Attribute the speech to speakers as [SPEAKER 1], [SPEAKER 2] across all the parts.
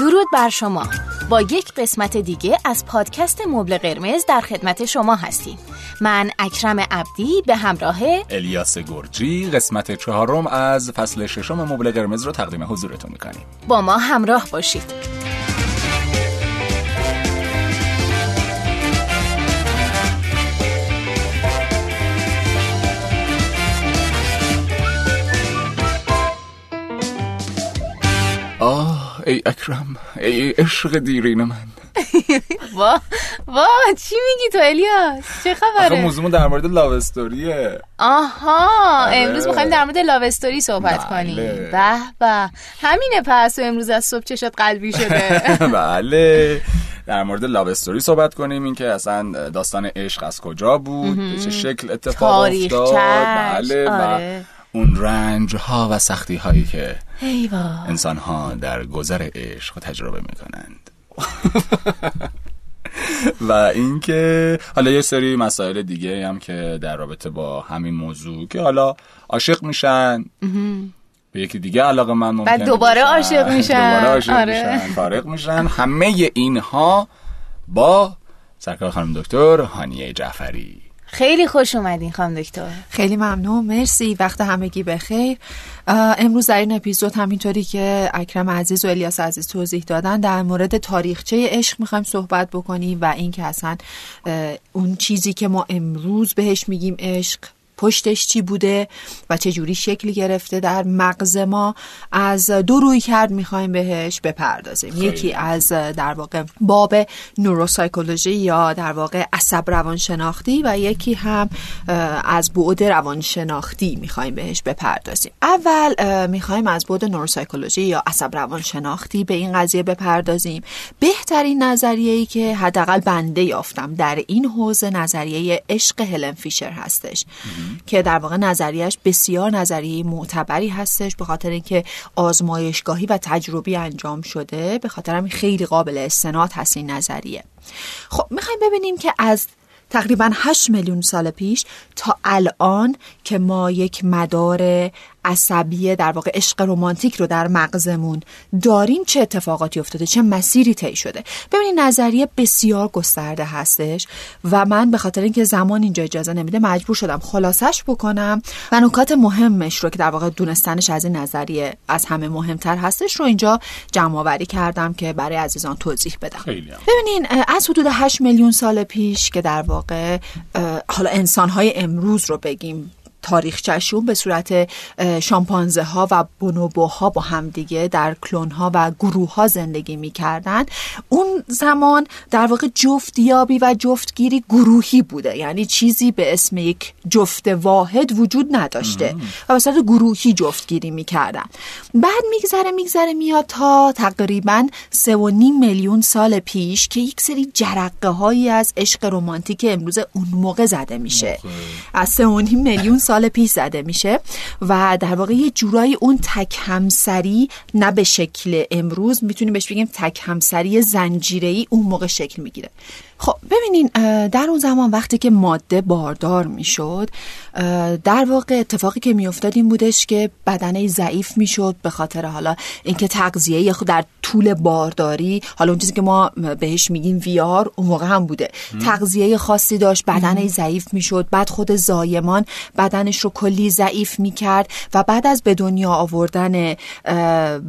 [SPEAKER 1] درود بر شما. با یک قسمت دیگه از پادکست مبل قرمز در خدمت شما هستیم. من اکرم عبدی به همراه
[SPEAKER 2] الیاس گرجی قسمت چهارم از فصل ششم مبل قرمز رو تقدیم حضورتون می‌کنیم.
[SPEAKER 1] با ما همراه باشید.
[SPEAKER 2] ای اکرم ای عشق دیرین من.
[SPEAKER 1] وا وا چی میگی تو الیاس؟ چه
[SPEAKER 2] آخه
[SPEAKER 1] خبره
[SPEAKER 2] موضوع در مورد لاو استوریه
[SPEAKER 1] آها
[SPEAKER 2] آره.
[SPEAKER 1] امروز می‌خوایم در مورد لاو استوری صحبت
[SPEAKER 2] بله.
[SPEAKER 1] کنیم. به به. همینه پس و امروز از صبح چشات قلبی شده.
[SPEAKER 2] بله. در مورد لاو استوری صحبت کنیم. این که اصلا داستان عشق از کجا بود؟ به چه شکل اتفاق. افتاد؟ بله.
[SPEAKER 1] آره.
[SPEAKER 2] و اون رنج ها و سختی هایی که
[SPEAKER 1] ای وا
[SPEAKER 2] انسان ها در گذر عشق تجربه می‌کنند. و اینکه حالا یه سری مسائل دیگه هم که در رابطه با همین موضوع که حالا عاشق میشن. به یکی دیگه علاقه من ممکنه
[SPEAKER 1] بعد دوباره. عاشق میشن.
[SPEAKER 2] دوباره عاشق
[SPEAKER 1] آره.
[SPEAKER 2] میشن فارق میشن. همه اینها با سرکار خانم دکتر هانیه جعفری.
[SPEAKER 1] خیلی خوش اومدین خانم دکتر.
[SPEAKER 3] خیلی ممنون. مرسی. وقت همگی بخیر. امروز در این اپیزود همینطوری که اکرم عزیز و الیاس عزیز توضیح دادن در مورد تاریخچه عشق می‌خوایم صحبت بکنیم و اینکه اصلا اون چیزی که ما امروز بهش میگیم عشق پشتش چی بوده و چه جوری شکل گرفته در مغز ما. از دو روی کرد می‌خوایم بهش بپردازیم. یکی از در واقع باب نوروسایکولوژی یا در واقع عصب روانشناختی و یکی هم از بعد روانشناختی می‌خوایم بهش بپردازیم. اول می‌خوایم از بعد نوروسایکولوژی یا عصب روانشناختی به این قضیه بپردازیم. بهترین نظریه ای که حداقل بنده یافتم در این حوزه نظریه عشق هلن فیشر هستش. که در واقع نظریش بسیار نظریه معتبری هستش به خاطر اینکه آزمایشگاهی و تجربی انجام شده. به خاطر همین خیلی قابل استناد هست این نظریه. خب می‌خوایم ببینیم که از تقریبا 8 میلیون سال پیش تا الان که ما یک مدار عصبی در واقع عشق رمانتیک رو در مغزمون داریم چه اتفاقاتی افتاده چه مسیری طی شده ببینید نظریه بسیار گسترده هستش و من به خاطر اینکه زمان اینجا اجازه نمیده مجبور شدم خلاصش بکنم و نکات مهمش رو که در واقع دونستنش از این نظریه از همه مهمتر هستش رو اینجا جمع آوری کردم که برای عزیزان توضیح بدم
[SPEAKER 2] خیلی هم.
[SPEAKER 3] ببینین اه، از حدود 8 میلیون سال پیش که در واقع اه، حالا انسانهای امروز رو بگیم. تاریخچهشون به صورت شامپانزه ها و بونوبوها با همدیگه در کلون ها و گروه ها زندگی می‌کردن. اون زمان در واقع جفتیابی و جفتگیری گروهی بوده. یعنی چیزی به اسم یک جفت واحد وجود نداشته و به صورت گروهی جفتگیری می‌کردن. بعد میگذره میگذره میاد تا تقریبا سه و نیم میلیون سال پیش که یک سری جرقه هایی از عشق رمانتیک امروز اون موقع زده میشه. از سه و نیم میلیون سال پیش زده میشه و در واقع یه جورایی اون تک همسری نه به شکل امروز می‌تونیم بهش بگیم تک همسری زنجیره‌ای اون موقع شکل می‌گیره. خب ببینین در اون زمان وقتی که ماده باردار می‌شد در واقع اتفاقی که میافتاد این بودش که بدنه ضعیف می‌شد به خاطر حالا اینکه تغذیه خود در طول بارداری حالا اون چیزی که ما بهش میگیم ویار اون موقع هم بوده. تغذیه خاصی داشت بدنه ضعیف می‌شد بعد خود زایمان بدنش رو کلی ضعیف می‌کرد و بعد از به دنیا آوردن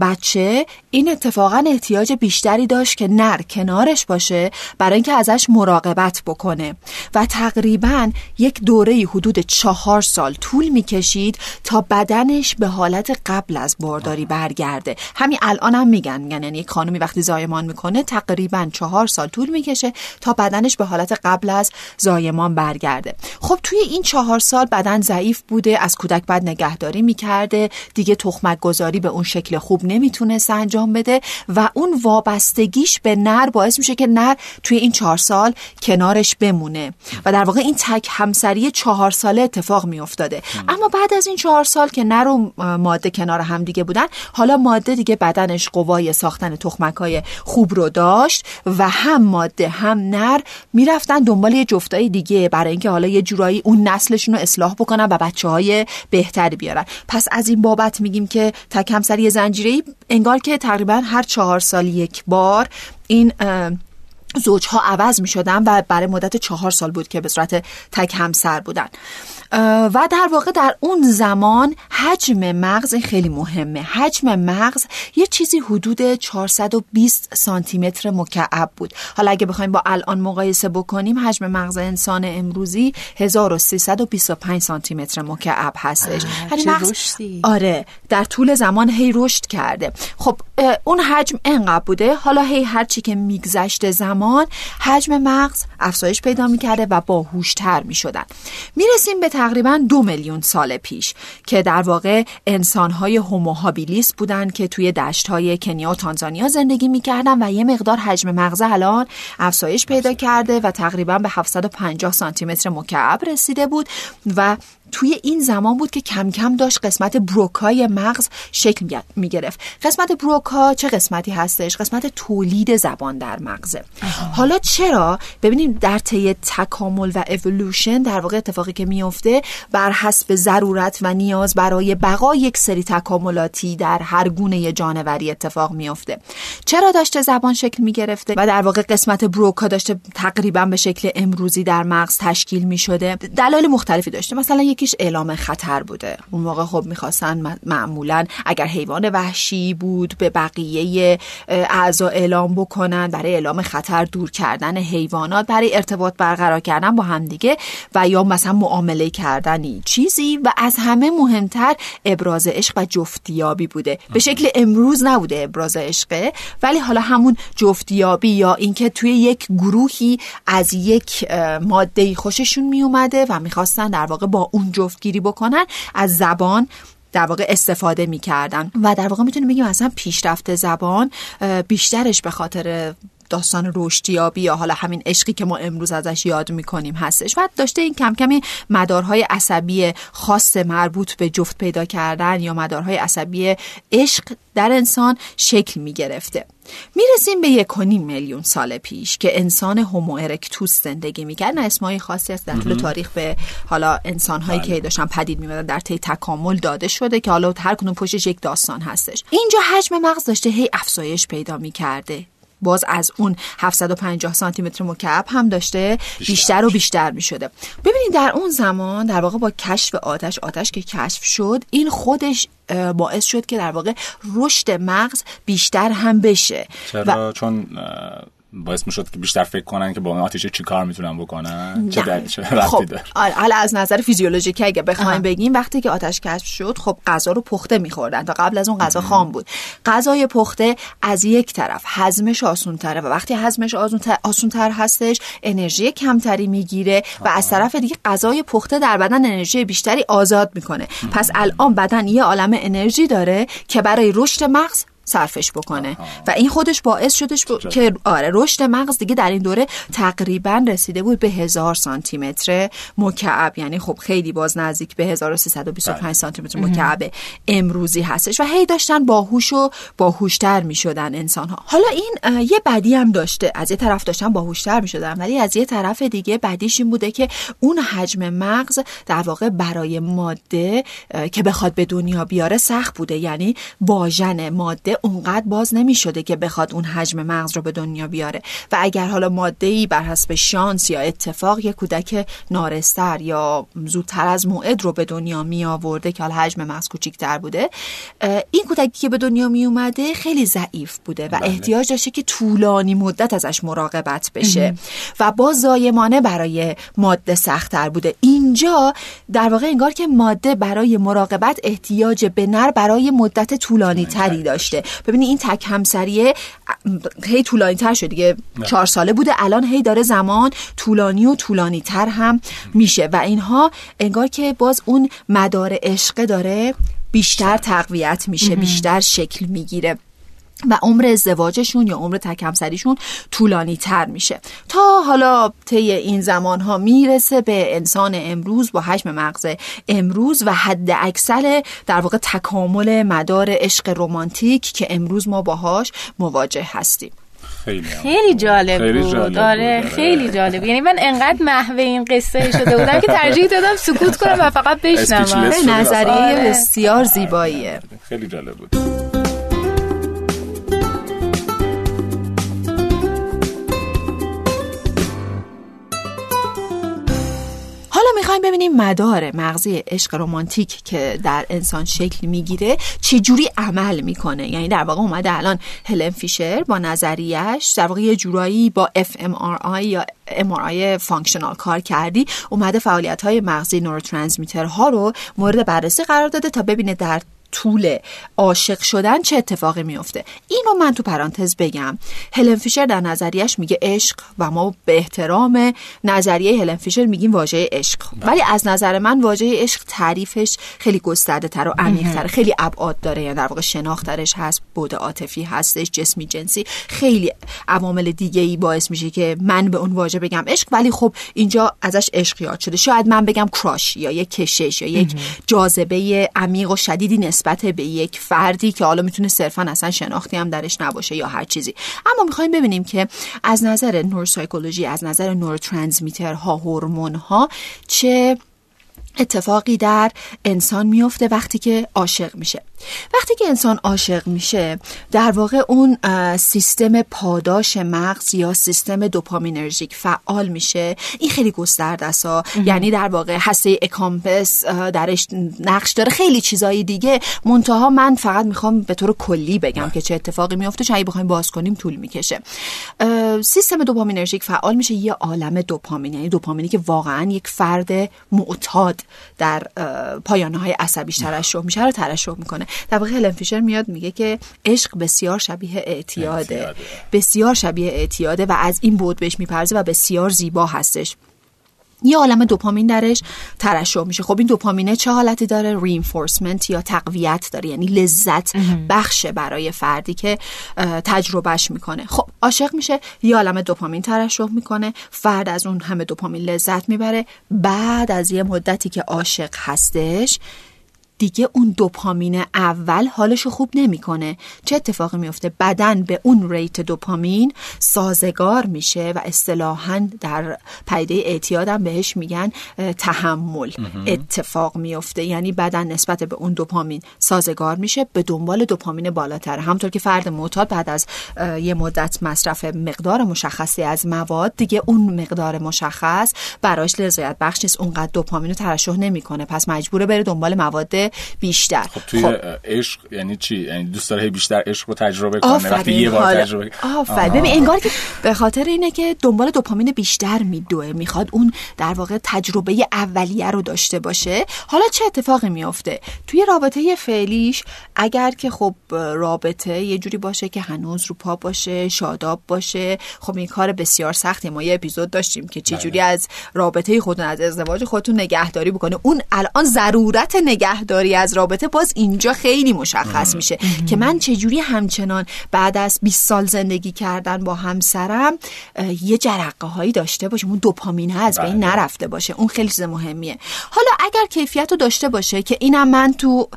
[SPEAKER 3] بچه این اتفاقا احتیاج بیشتری داشت که نر کنارش باشه برای اینکه ازش مراقبت بکنه. و تقریبا یک دوره حدود چهار سال طول می‌کشید تا بدنش به حالت قبل از بارداری برگرده. همین الان هم میگن میگن یعنی یک خانمی وقتی زایمان می‌کنه تقریبا چهار سال طول می‌کشه تا بدنش به حالت قبل از زایمان برگرده. خب توی این چهار سال بدن ضعیف بوده از کودک بعد نگهداری می‌کرده. دیگه تخمک گذاری به اون شکل خوب نمی‌تونست انجام بده و اون وابستگیش به نر باعث میشه که نر توی این چهار سال کنارش بمونه. و در واقع این تک همسری چهار ساله اتفاق میافتاده. اما بعد از این چهار سال که نر و ماده کنار هم دیگه بودن حالا ماده دیگه بدنش قوای ساختن تخمک های خوب رو داشت و هم ماده هم نر می‌رفتن دنبال یه جفتای دیگه. برای اینکه حالا یه جورایی اون نسلشون رو اصلاح بکنن و بچه های بهتری بیارن. پس از این بابت میگیم که تک همسری زنجیره انگار که تقریبا هر چهار سال یک بار این زوجها عوض می شدن و برای مدت چهار سال بود که به صورت تک همسر بودن. و در واقع در اون زمان حجم مغز خیلی مهمه. حجم مغز یه چیزی حدود 420 سانتی متر مکعب بود. حالا اگه بخوایم با الان مقایسه بکنیم حجم مغز انسان امروزی 1325 سانتی متر مکعب هستش.
[SPEAKER 1] یعنی مغز
[SPEAKER 3] آره در طول زمان هی رشد کرده. خب اون حجم انقدر بوده؟ حالا هی هرچی که میگذشته زمان حجم مغز افزایش پیدا می‌کرده و باهوشتر می‌شدن. می‌رسیم به تقریبا دو میلیون سال پیش که در واقع انسانهای هوموهابیلیس بودن که توی های کنیا و تانزانیا زندگی می‌کردن و یه مقدار حجم مغز الان افزایش پیدا کرده و تقریبا به 750 سانتی متر مکعب رسیده بود و توی این زمان بود که کم کم داشت قسمت بروکای مغز شکل می گرفت قسمت بروکا چه قسمتی هستش؟ قسمت تولید زبان در مغزه. حالا چرا؟ ببینیم در طی تکامل و اولوشن در واقع اتفاقی که میفته بر حسب ضرورت و نیاز برای بقا یک سری تکاملاتی در هر گونه جانوری اتفاق میفته چرا داشته زبان شکل می گرفته و در واقع قسمت بروکا داشته تقریبا به شکل امروزی در مغز تشکیل می شده دلایل مختلفی داشته. مثلا یک یکیش اعلام خطر بوده. اون موقع خب می‌خواستن معمولا اگر حیوان وحشی بود به بقیه اعضا اعلام بکنن برای اعلام خطر دور کردن حیوانات برای ارتباط برقرار کردن با همدیگه و یا مثلا معامله کردنی چیزی و از همه مهمتر ابراز عشق و جفتیابی بوده. به شکل امروز نبوده ابراز عشقه ولی حالا همون جفتیابی یا اینکه توی یک گروهی از یک ماده خوششون می اومده و می‌خواستن در واقع با اون جفتگیری بکنن از زبان در واقع استفاده می‌کردن. و در واقع می‌تونیم بگیم اصلا پیشرفت زبان بیشترش به خاطر داستان رشدیابی یا حالا همین عشقی که ما امروز ازش یاد می‌کنیم هستش. و داشته این کم کمی مدارهای عصبی خاص مربوط به جفت پیدا کردن یا مدارهای عصبی عشق در انسان شکل می‌گرفته. می‌رسیم به یک میلیون سال پیش که انسان هومو ارکتوس زندگی می‌کرد. نه اسمای خاصی است در طول تاریخ به حالا انسان هایی که بله. داشتن پدید میمدن در طی تکامل داده شده که حالا هر کدوم پشتش یک داستان هستش. اینجا حجم مغز داشته هی افزایش پیدا می‌کرده. باز از اون 750 سانتی متر مکعب هم داشته بیشتر, و بیشتر می شده ببینید در اون زمان در واقع با کشف آتش آتش که کشف شد این خودش باعث شد که در واقع رشد مغز بیشتر هم بشه.
[SPEAKER 2] چرا؟ چون باعث می‌شد که بیشتر فکر کنن که با اون آتیش چی کار می‌تونن بکنن. چه دلیلی چه خب داره.
[SPEAKER 3] حالا از نظر فیزیولوژیکی اگه بخوایم بگیم وقتی که آتش کشف شد خب غذا رو پخته میخوردن تا قبل از اون غذا خام بود. غذای پخته از یک طرف هضمش آسون تره و وقتی هضمش آسون تر هستش انرژی کمتری می‌گیره و از طرف دیگه غذای پخته در بدن انرژی بیشتری آزاد می‌کنه. پس الان بدن یه عالم انرژی داره که برای رشد مغز صرفش بکنه. و این خودش باعث شدش که آره رشد مغز دیگه در این دوره تقریبا رسیده بود به هزار سانتی متر مکعب. یعنی خب خیلی باز نزدیک به 1325 بله. سانتی متر مکعب امروزی هستش و هی داشتن باهوش و باهوشتر می‌شدن انسان ها حالا این یه بدی هم داشته. از یه طرف داشتن باهوشتر می‌شدن ولی از یه طرف دیگه بدیش این بوده که اون حجم مغز در واقع برای ماده که بخواد به دنیا بیاره سخت بوده. یعنی واژن ماده اونقدر باز نمی شده که بخواد اون حجم مغز رو به دنیا بیاره. و اگر حالا ماده ای بر حسب شانس یا اتفاق یک کودک نارستر یا زودتر از موعد رو به دنیا می آورده که حالا حجم مغز کوچیک‌تر بوده این کودکی که به دنیا می اومده خیلی ضعیف بوده و بله. احتیاج داشته که طولانی مدت ازش مراقبت بشه و با زایمانه برای ماده سختتر بوده. اینجا در واقع انگار که ماده برای مراقبت احتیاج به نر برای مدت طولانی تری داشته. ببینی این تک همسریه هی طولانی تر شد دیگه. چهار ساله بوده الان هی داره زمان طولانی و طولانی تر هم میشه و اینها انگار که باز اون مدار عشقه داره بیشتر تقویت میشه بیشتر شکل می‌گیره. و عمر ازدواجشون یا عمر تکمسریشون طولانی تر میشه. تا حالا طی این زمان ها می‌رسه به انسان امروز با حجم مغز امروز و حد اکثر در واقع تکامل مدار عشق رومانتیک که امروز ما باهاش مواجه هستیم.
[SPEAKER 2] خیلی
[SPEAKER 1] خیلی جالب
[SPEAKER 2] خیلی
[SPEAKER 1] بود.
[SPEAKER 2] جالب
[SPEAKER 1] آره
[SPEAKER 2] بود، آره.
[SPEAKER 1] خیلی جالب. یعنی من انقدر محو این قصه شده بودم که ترجیح دادم سکوت کنم و فقط بشنوم.
[SPEAKER 3] نظریه
[SPEAKER 1] آره.
[SPEAKER 3] بسیار زیباییه.
[SPEAKER 2] خیلی جالب بود.
[SPEAKER 3] می‌خوایم ببینیم مدار مغزی عشق رمانتیک که در انسان شکل می‌گیره چجوری عمل می‌کنه. یعنی در واقع اومده الان هلن فیشر با نظریش در واقع یه جورایی با fMRI یا MRI functional کار کرده. اومده فعالیت های مغزی نوروترانسمیترها رو مورد بررسی قرار داده تا ببینه در طول عاشق شدن چه اتفاقی میفته این رو من تو پرانتز بگم. هلن فیشر در نظریش میگه عشق و ما به احترام نظریه هلن فیشر میگیم واژه عشق. ولی از نظر من واژه عشق تعریفش خیلی گسترده تر و عمیق تر خیلی ابعاد داره. یعنی در واقع شناخت درش هست بعد عاطفی هستش جسمی جنسی. خیلی عوامل دیگه ای باعث میشه که من به اون واژه بگم عشق. ولی خب اینجا ازش عشق یاد شده. شاید من بگم کراش یا یک کشش یا یک جاذبه عمیق و شدیدی نسبت به یک فردی که حالا می‌تونه صرفا اصلا شناختی هم درش نباشه یا هر چیزی. اما می‌خوایم ببینیم که از نظر نورسایکولوژی از نظر نوروترانسمیترها هورمون ها چه اتفاقی در انسان میفته وقتی که عاشق میشه. وقتی که انسان عاشق میشه در واقع اون سیستم پاداش مغز یا سیستم دوپامینرژیک فعال میشه. این خیلی گسترده است. یعنی در واقع هسته اکامپس درش نقش داره. خیلی چیزایی دیگه. منتها من فقط می‌خوام به طور کلی بگم که چه اتفاقی میفته. چون اگه بخوایم باز کنیم طول می‌کشه. سیستم دوپامینرژیک فعال میشه. یه عالم دوپامین. یعنی دوپامینی که واقعا یک فرد معتاد در پایانه های عصبیش ترشح میشه رو ترشح می‌کنه. در واقع هلن فیشر میاد میگه که عشق بسیار شبیه اعتیاده.
[SPEAKER 2] اعتیاده.
[SPEAKER 3] بسیار شبیه اعتیاده و از این بود بهش میپرزه و بسیار زیبا هستش. یه عالم دوپامین درش ترشح میشه. خب این دوپامینه چه حالتی داره؟ رینفورسمنت یا تقویت داره. یعنی لذت بخشه برای فردی که تجربهش می‌کنه. خب عاشق میشه یه عالم دوپامین ترشح می‌کنه. فرد از اون همه دوپامین لذت می‌بره. بعد از یه مدتی که عاشق هستش دیگه اون دوپامین اول حالشو خوب نمی‌کنه. چه اتفاقی میفته بدن به اون ریت دوپامین سازگار میشه و اصطلاحا در پیده اعتیادم بهش میگن تحمل اتفاق میفته یعنی بدن نسبت به اون دوپامین سازگار میشه به دنبال دوپامین بالاتر. همطور که فرد معتاد بعد از یه مدت مصرف مقدار مشخصی از مواد دیگه اون مقدار مشخص براش رضایت بخش نیست. اونقدر دوپامین رو ترشح نمی‌کنه. پس مجبوره بره دنبال مواد بیشتر.
[SPEAKER 2] خب توی عشق یعنی چی؟ یعنی دوست داره بیشتر عشق رو تجربه کنه وقتی یه بار
[SPEAKER 3] حالا-
[SPEAKER 2] تجربه
[SPEAKER 3] آفرین. ببین انگار که به خاطر اینه که دنبال دوپامین بیشتر میدوه می‌خواد اون در واقع تجربه اولیه رو داشته باشه. حالا چه اتفاقی میفته توی رابطه فعلیش اگر که خب رابطه یه جوری باشه که هنوز رو پا باشه شاداب باشه خب این کار بسیار سختی ما یه اپیزود داشتیم که چه جوری از رابطه خودتون از ازدواج خودتون نگهداری بکنه. اون الان ضرورت نگهداری از رابطه باز اینجا خیلی مشخص میشه که من چجوری همچنان بعد از 20 سال زندگی کردن با همسرم یه جرقه هایی داشته باشیم اون دوپامینه از بین
[SPEAKER 2] بله.
[SPEAKER 3] نرفته باشه. اون خیلی چیز مهمیه. حالا اگر کیفیت رو داشته باشه که اینم من تو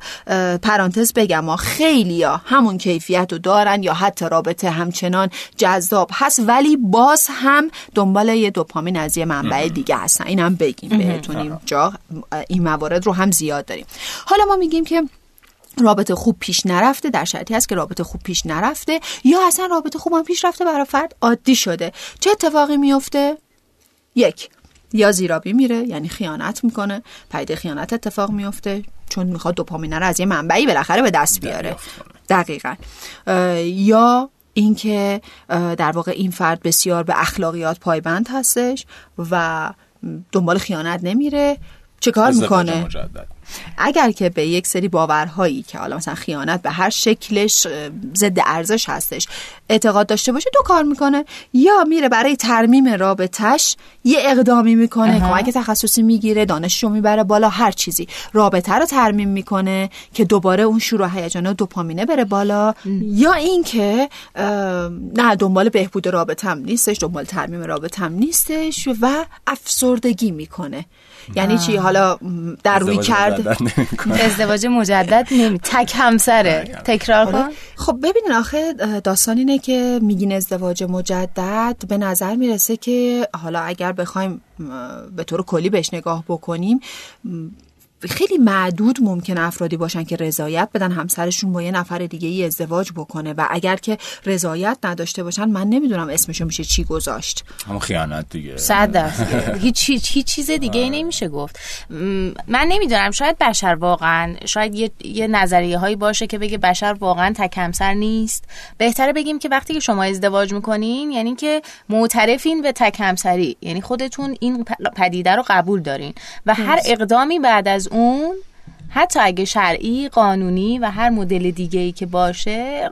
[SPEAKER 3] پرانتز بگم ها خیلی ها همون کیفیت رو دارن یا حتی رابطه همچنان جذاب هست ولی باز هم دنبال یه دوپامین از یه منبع دیگه هستن. اینم بگیم بهتون اینجا اه، این موارد رو هم زیاد داریم. حالا ما میگیم که رابطه خوب پیش نرفته در شرطی هست که رابطه خوب پیش نرفته یا اصلا رابطه خوب هم پیش رفته برای فرد عادی شده. چه اتفاقی میفته؟ یک یا زیرابی میره یعنی خیانت می‌کنه. پیده خیانت اتفاق میفته چون می‌خواد دوپامینه رو از یه منبعی بالاخره به دست بیاره. دقیقا. یا اینکه در واقع این فرد بسیار به اخلاقیات پایبند هستش و دنبال خیانت نمیره. چه کار می‌کنه؟ اگر که به یک سری باورهایی که حالا مثلا خیانت به هر شکلش ضد ارزش هستش اعتقاد داشته باشه دو کار می‌کنه. یا میره برای ترمیم رابطش یه اقدامی می‌کنه کمک تخصصی می‌گیره دانششو می‌بره بالا هر چیزی. رابطه رو ترمیم می‌کنه که دوباره اون شروع هیجان و دوپامینه بره بالا. یا اینکه نه دنبال بهبود رابطه هم نیستش دنبال ترمیم رابطه هم نیستش و افسردگی می‌کنه. یعنی چی؟ حالا م، در روی
[SPEAKER 2] ازدواج مجدد. نمی‌کنه.
[SPEAKER 1] ازدواج مجدد نمی تک همسره. تکرار. کن.
[SPEAKER 3] خب ببینین آخه داستان اینه که میگین ازدواج مجدد. به نظر می‌رسه که حالا اگر بخوایم به طور کلی بهش نگاه بکنیم خیلی معدود ممکن افرادی باشن که رضایت بدن همسرشون با یه نفر دیگه ای ازدواج بکنه و اگر که رضایت نداشته باشن من نمی‌دونم اسمشون میشه چی گذاشت.
[SPEAKER 2] همون خیانت دیگه.
[SPEAKER 1] صد درصد. هیچ هیچ چیز دیگه ای نمیشه گفت. من نمی‌دونم شاید بشر واقعا شاید یه, یه نظریه هایی باشه که بگه بشر واقعا تک همسر نیست. بهتره بگیم که وقتی که شما ازدواج می‌کنین یعنی که معترفین به تک همسری یعنی خودتون این پدیده رو قبول دارین. و هر اقدامی بعد از اون حتی اگه شرعی قانونی و هر مدل دیگه ای که باشه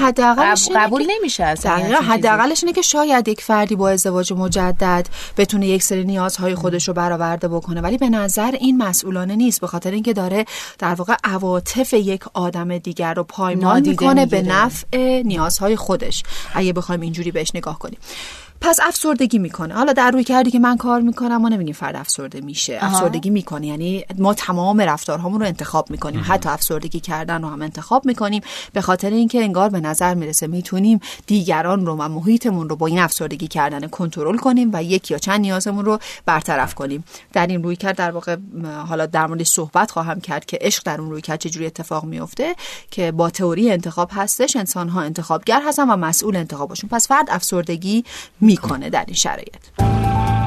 [SPEAKER 3] حداقلش
[SPEAKER 1] قبول
[SPEAKER 3] که-
[SPEAKER 1] نمیشه اصلا.
[SPEAKER 3] حداقلش اینه که شاید یک فردی با ازدواج مجدد بتونه یک سری نیازهای خودش رو برآورده بکنه ولی به نظر این مسئولانه نیست به خاطر اینکه داره در واقع عواطف یک آدم دیگر رو پایمال می‌کنه به. نفع نیازهای خودش اگه بخوایم اینجوری بهش نگاه کنیم پس افسردگی می‌کنه. حالا در روی کردی که من کار می‌کنم ما نمیگیم فرد افسرده میشه.
[SPEAKER 1] آها.
[SPEAKER 3] افسردگی می‌کنه. یعنی ما تمام رفتارهامون رو انتخاب می‌کنیم. حتی افسردگی کردن رو هم انتخاب می‌کنیم. به خاطر اینکه انگار به نظر می‌رسه می‌تونیم دیگران رو و محیطمون رو با این افسردگی کردن کنترل کنیم و یک یا چند نیازمون رو برطرف کنیم. در این روی کرد در واقع حالا در مورد صحبت خواهم کرد که عشق در اون روی کرد چجوری اتفاق میفته که با تئوری انتخاب هستش انسان ها انتخابگر هستن و مسئول انتخابشون. پس فرد افسردگی می‌کنه در این شرایط.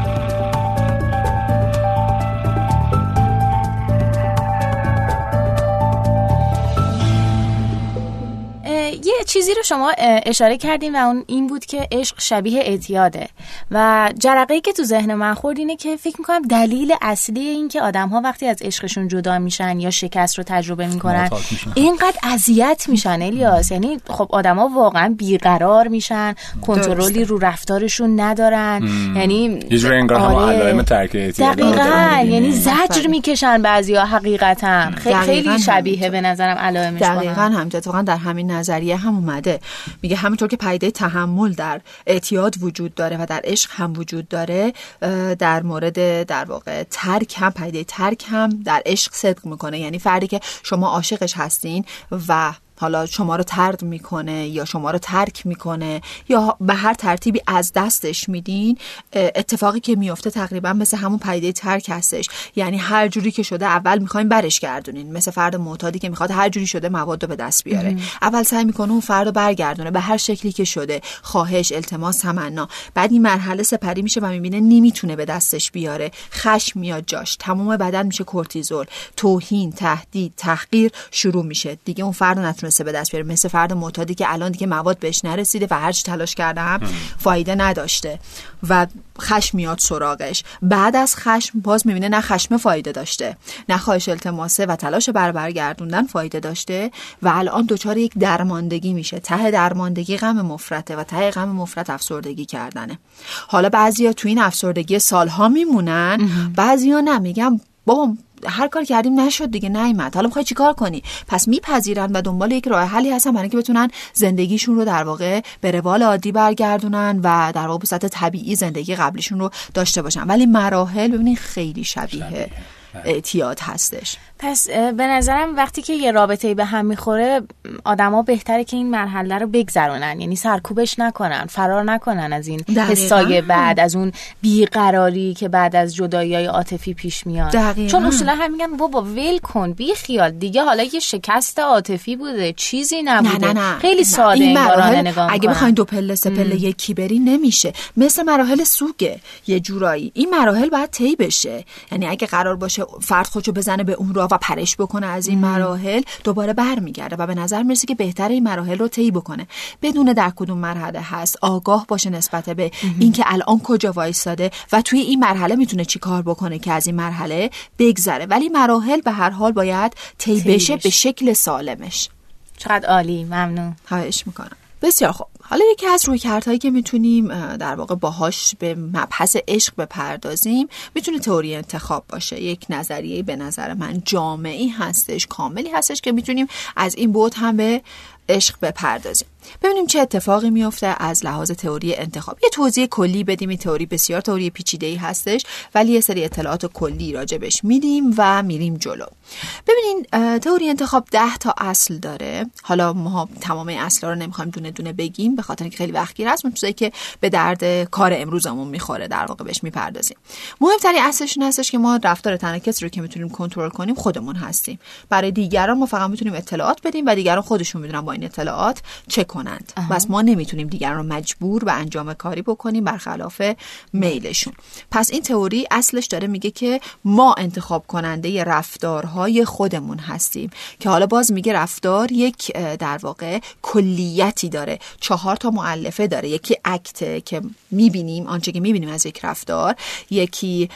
[SPEAKER 1] یه چیزی رو شما اشاره کردین و اون این بود که عشق شبیه اعتیاده و جرقه که تو ذهن من خورد اینه که فکر می‌کنم دلیل اصلی این که آدم ها وقتی از عشقشون جدا میشن یا شکست رو تجربه می‌کنن. اینقدر اذیت میشن الیاس یعنی خب آدما واقعا بیقرار میشن کنترلی رو رفتارشون ندارن یعنی
[SPEAKER 2] یه جوری انگار هم
[SPEAKER 1] آره. دقیقا. یعنی زجر. می‌کشن بعضیا حقیقتا خیلی شبیه. به نظرم علائمش هم.
[SPEAKER 3] دقیقا همینطور اتفاقا در همین نظریه هم اومده. میگه همینطور که پدیده تحمل در اعتیاد وجود داره و در عشق هم وجود داره در مورد در واقع ترک هم پدیده ترک هم در عشق صدق می‌کنه. یعنی فردی که شما عاشقش هستین و حالا شما رو ترد می‌کنه یا شما رو ترک می‌کنه یا به هر ترتیبی از دستش میدین اتفاقی که میفته تقریبا مثل همون پدیده ترک هستش. یعنی هر جوری که شده اول می‌خوایم برش گردونین. مثل فرد معتادی که می‌خواد هر جوری شده مواد رو به دست بیاره. اول سعی می‌کنه اون فرد رو برگردونه به هر شکلی که شده. خواهش التماس تمنا. بعد این مرحله سپری میشه و می‌بینه نمی‌تونه به دستش بیاره. خشم میاد جاش. تمام بدن میشه کورتیزول. توهین تهدید تحقیر شروع میشه. دیگه اون فرد نتونسته به دست بیاره. مثل فرد معتادی که الان دیگه مواد بهش نرسیده و هرچی تلاش کردم فایده نداشته و خشم میاد سراغش. بعد از خشم باز می‌بینه نه خشم فایده داشته نه خواهش التماسه و تلاش بر برگردوندن فایده داشته و الان دچار یک درماندگی میشه. ته درماندگی غم مفرته و ته غم مفرت افسردگی کردنه. حالا بعضیا تو این افسردگی سالها میمونن بعضیا نه میگن بابا هر کار کردیم نشد دیگه نیومد. حالا می‌خوای چیکار کنی؟ پس میپذیرن و دنبال یک راه حلی هستن برای اینکه بتونن زندگیشون رو در واقع به روال عادی برگردونن و در واقع به صورت طبیعی زندگی قبلیشون رو داشته باشن. ولی مراحل ببینید خیلی شبیه اعتیاد هستش.
[SPEAKER 1] پس به نظرم وقتی که یه رابطه به هم می‌خوره آدما بهتره که این مرحله رو بگذرونن. یعنی سرکوبش نکنن فرار نکنن از این. حسای بعد از اون بیقراری که بعد از جدایی های عاطفی پیش میاد.
[SPEAKER 3] دقیقاً.
[SPEAKER 1] چون اصولا هم میگن بابا ول کن بی خیال. دیگه حالا یه شکست عاطفی بوده چیزی نبوده.
[SPEAKER 3] نه نه نه.
[SPEAKER 1] خیلی. ساده
[SPEAKER 3] این مراحل
[SPEAKER 1] نگاه
[SPEAKER 3] اگه. بخواین دو پله سه پله یکی بری نمیشه. مثل مراحل سوگه یه جورایی. این مراحل باید طی بشه. یعنی اگه قرار باشه فرد خودشو بزنه به اون راه و پرش بکنه از این مراحل دوباره برمیگرده و به نظر می‌رسه که بهتره این مراحل رو طی بکنه. بدون در کدوم مرحله هست آگاه باشه نسبت به اینکه الان کجا وایساده و توی این مرحله می‌تونه چی کار بکنه که از این مرحله بگذره. ولی مراحل به هر حال باید طی بشه. به شکل سالمش.
[SPEAKER 1] چقدر عالی ممنون.
[SPEAKER 3] خواهش می‌کنم. بسیار خوب. حالا یکی از رویکردهایی که می‌تونیم در واقع باهاش به مبحث عشق بپردازیم می‌تونه تئوری انتخاب باشه. یک نظریه به نظر من جامعی هستش کاملی هستش که می‌تونیم از این بود هم به عشق بپردازیم. ببینیم چه اتفاقی میفته از لحاظ تئوری انتخاب. یه توضیح کلی بدیم این تئوری بسیار تئوری پیچیده ای هستش ولی یه سری اطلاعات کلی راجبش میدیم و میریم جلو. ببینین تئوری انتخاب ده تا اصل داره. حالا ما تمام اصلا رو نمی‌خوایم دونه دونه بگیم به خاطر اینکه خیلی وقت گیر هست چیزایی که به درد کار امروزمون می‌خوره در واقع بهش می‌پردازیم. مهمترین اصلشون هستش که ما رفتار تنها کسی رو که می‌تونیم کنترل کنیم خودمون هستیم. برای دیگران ما فقط می‌تونیم اطلاعات بدیم و دیگران خودشون می‌دونن با این اطلاعات چه کنند. بس ما نمی‌تونیم دیگران رو مجبور به انجام کاری بکنیم برخلاف میلشون. پس این تئوری اصلش داره میگه که ما انتخاب کننده رفتارهای خودمون هستیم. که حالا باز میگه رفتار یک در واقع کلیتی داره. چهار تا معلفه داره. یکی اکته که می‌بینیم آنچه که می‌بینیم از یک رفتار. یکی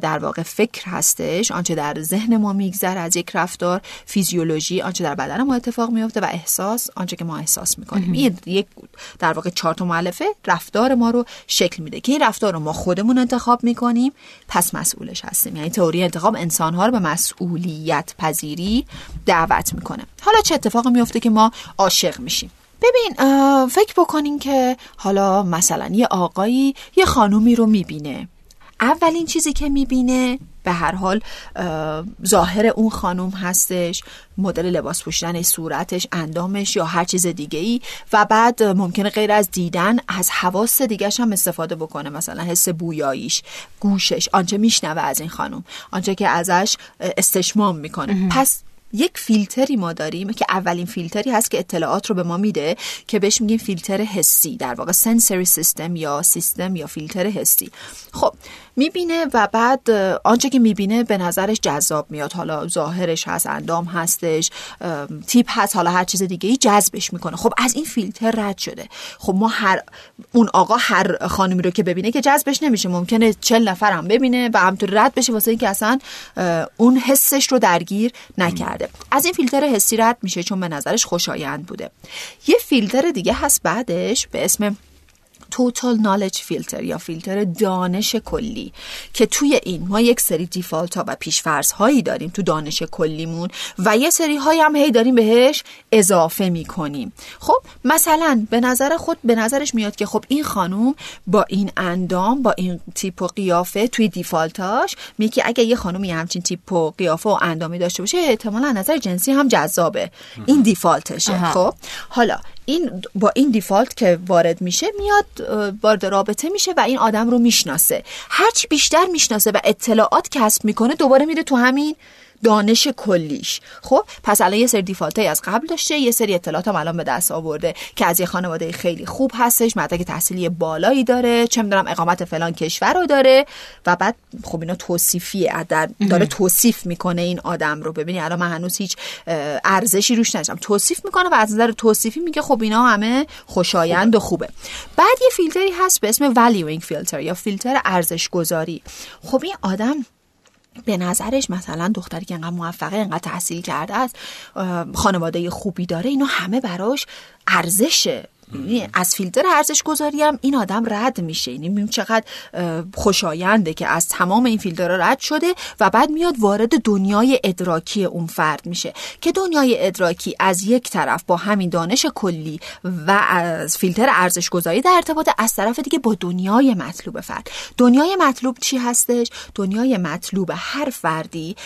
[SPEAKER 3] در واقع فکر هستش آنچه در ذهن ما میگذره از یک رفتار. فیزیولوژی آنچه در بدن ما اتفاق میفته و احساس آنچه که ما احساس می‌کنیم. یک در واقع چهار تا معلفه رفتار ما رو شکل میده که این رفتار رو ما خودمون انتخاب می‌کنیم. پس مسئولش هستیم. یعنی تئوری انتخاب انسانها رو به مسئولیت پذیری دعوت می‌کنه. حالا چه اتفاقی میفته که ما عاشق میشیم؟ ببین فکر بکنین که حالا مثلا یه آقایی یه خانومی رو می‌بینه. اولین چیزی که می‌بینه به هر حال ظاهر اون خانم هستش مدل لباس پوشیدن صورتش اندامش یا هر چیز دیگه ای و بعد ممکنه غیر از دیدن از حواس دیگهش هم استفاده بکنه مثلا حس بویاییش گوشش. آنچه میشنوه از این خانم آنچه که ازش استشمام می‌کنه. پس یک فیلتری ما داریم که اولین فیلتری هست که اطلاعات رو به ما میده که بهش میگیم فیلتر حسی در واقع سنسوری سیستم یا سیستم یا فیلتر حسی. خب می‌بینه و بعد آنچه که می‌بینه به نظرش جذاب میاد. حالا ظاهرش هست اندام هستش تیپ هست حالا هر چیز دیگه ای جذبش می‌کنه. خب از این فیلتر رد شده. خب ما هر اون آقا هر خانمی رو که ببینه که جذبش نمیشه. ممکنه چل نفر هم ببینه و همطور رد بشه واسه اینکه اصلا اون حسش رو درگیر نکرده. از این فیلتر حسی رد میشه چون به نظرش خوشایند بوده. یه فیلتر دیگه هست بعدش به اسم توتال نالج فیلتر یا فیلتر دانش کلی که توی این ما یک سری دیفالت ها و پیشفرض هایی داریم تو دانش کلیمون و یه سری هایی هم هی داریم بهش اضافه می‌کنیم. خب مثلا به نظر خود به نظرش میاد که خب این خانوم با این اندام با این تیپ و قیافه توی دیفالتاش میگه اگه یه خانومی همچین تیپ و قیافه و اندامی داشته باشه احتمالا نظر جنسی هم جذابه. این دیفالتشه. خب حالا این با این دیفالت که وارد میشه میاد وارد رابطه میشه و این آدم رو می‌شناسه. هرچی بیشتر می‌شناسه و اطلاعات کسب می‌کنه دوباره میره تو همین دانش کلیش. خب پس الان یه سری دیفالت از قبل داشته یه سری اطلاعات هم الان به دست آورده که از یه خانواده خیلی خوب هستش مدرک تحصیلی بالایی داره چه می‌دونم اقامت فلان کشور رو داره و بعد خب اینا توصیفیه در داره توصیف می‌کنه این آدم رو. ببینی الان من هنوز هیچ ارزشی روش نشم توصیف می‌کنه و از نظر توصیفی میگه خب اینا همه خوشایند و خوبه. بعد یه فیلتری هست به اسم valuing فیلتر یا فیلتر ارزش گذاری خب این آدم به نظرش مثلا دختری که انقدر موفقه انقدر تحصیل کرده است خانواده خوبی داره اینا همه براش ارزشه. از فیلتر ارزش گذاری هم این آدم رد میشه. یعنی می‌بینیم چقدر خوشاینده که از تمام این فیلتر رد شده و بعد میاد وارد دنیای ادراکی اون فرد میشه. که دنیای ادراکی از یک طرف با همین دانش کلی و از فیلتر ارزش گذاری در ارتباط از طرف دیگه با دنیای مطلوب فرد. دنیای مطلوب چی هستش؟ دنیای مطلوب هر فردی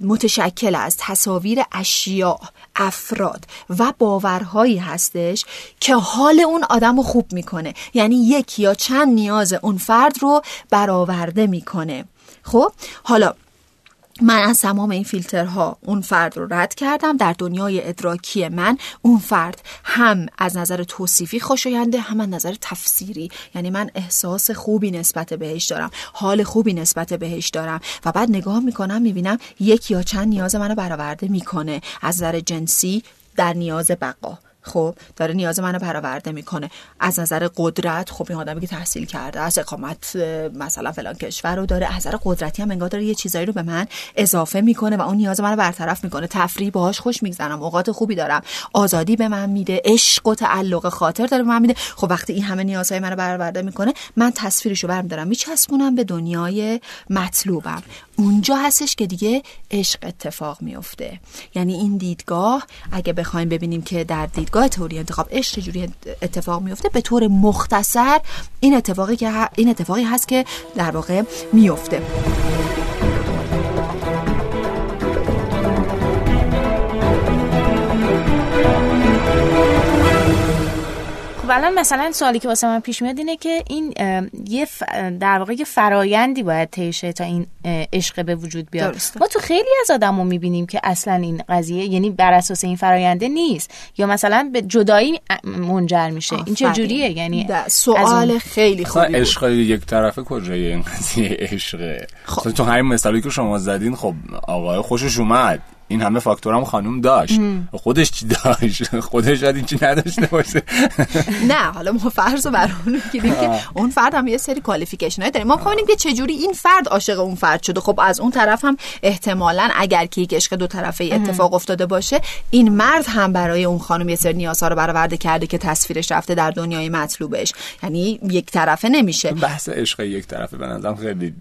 [SPEAKER 3] متشکل از تصاویر اشیاء افراد و باورهایی هستش که حال اون آدم رو خوب می‌کنه. یعنی یک یا چند نیاز اون فرد رو برآورده می‌کنه. خب؟ حالا من از تمام این فیلترها اون فرد رو رد کردم. در دنیای ادراکی من اون فرد هم از نظر توصیفی خوشاینده هم از نظر تفسیری. یعنی من احساس خوبی نسبت بهش دارم حال خوبی نسبت بهش دارم و بعد نگاه می‌کنم می‌بینم یک یا چند نیاز منو برآورده می‌کنه. از نظر جنسی در نیاز بقا. خب داره نیاز منو برآورده می‌کنه. از نظر قدرت خب این آدمی که تحصیل کرده از اقامت مثلا فلان کشور رو داره. از نظر قدرتی هم انگار داره یه چیزایی رو به من اضافه می‌کنه و اون نیاز منو برطرف می‌کنه. تفریح باهاش خوش میگذرم اوقات خوبی دارم. آزادی به من میده عشق و تعلق خاطر داره به من میده. خب وقتی این همه نیازهای منو برآورده می‌کنه من تصویرشو برمیدارم. میچسبونم به دنیای مطلوبم. اونجا هستش که دیگه عشق اتفاق میفته یعنی این دیدگاه اگه بخوایم ببینیم که در دیدگاه تئوری انتخاب عشق چجوری اتفاق میفته به طور مختصر این اتفاقی که این اتفاقی هست که در واقع میفته
[SPEAKER 1] الان مثلا سوالی که واسه من پیش میاد اینه که این یه در واقع یه فرایندی باید طی تا این عشق به وجود بیاد
[SPEAKER 3] درسته.
[SPEAKER 1] ما تو خیلی از آدمو می‌بینیم که اصلا این قضیه یعنی بر اساس این فراینده نیست یا مثلا به جدایی منجر میشه این چه جوریه یعنی.
[SPEAKER 3] سوال خیلی خوبی بود.
[SPEAKER 2] عشق یک طرفه کجای این قضیه عشقه خب. تو همین مثالی که شما زدین خب آقای خوشش اومد این همه فاکتورم خانوم داشت. خودش چی داشت؟ خودش شاید این چی نداشته باشه.
[SPEAKER 3] نه حالا ما فرض رو بر اون که اون فرد هم یه سری کوالیفیکیشن های داره. ما ببینیم که چجوری این فرد عاشق اون فرد شده. خب از اون طرف هم احتمالا اگر که یک عشق دو طرفه اتفاق افتاده باشه این مرد هم برای اون خانم یه سری نیازها رو برآورده کرده که تصویرش رفته در دنیای مطلوبش. یعنی یک طرفه نمیشه.
[SPEAKER 2] بحث عشق یک طرفه به نظرم خیلی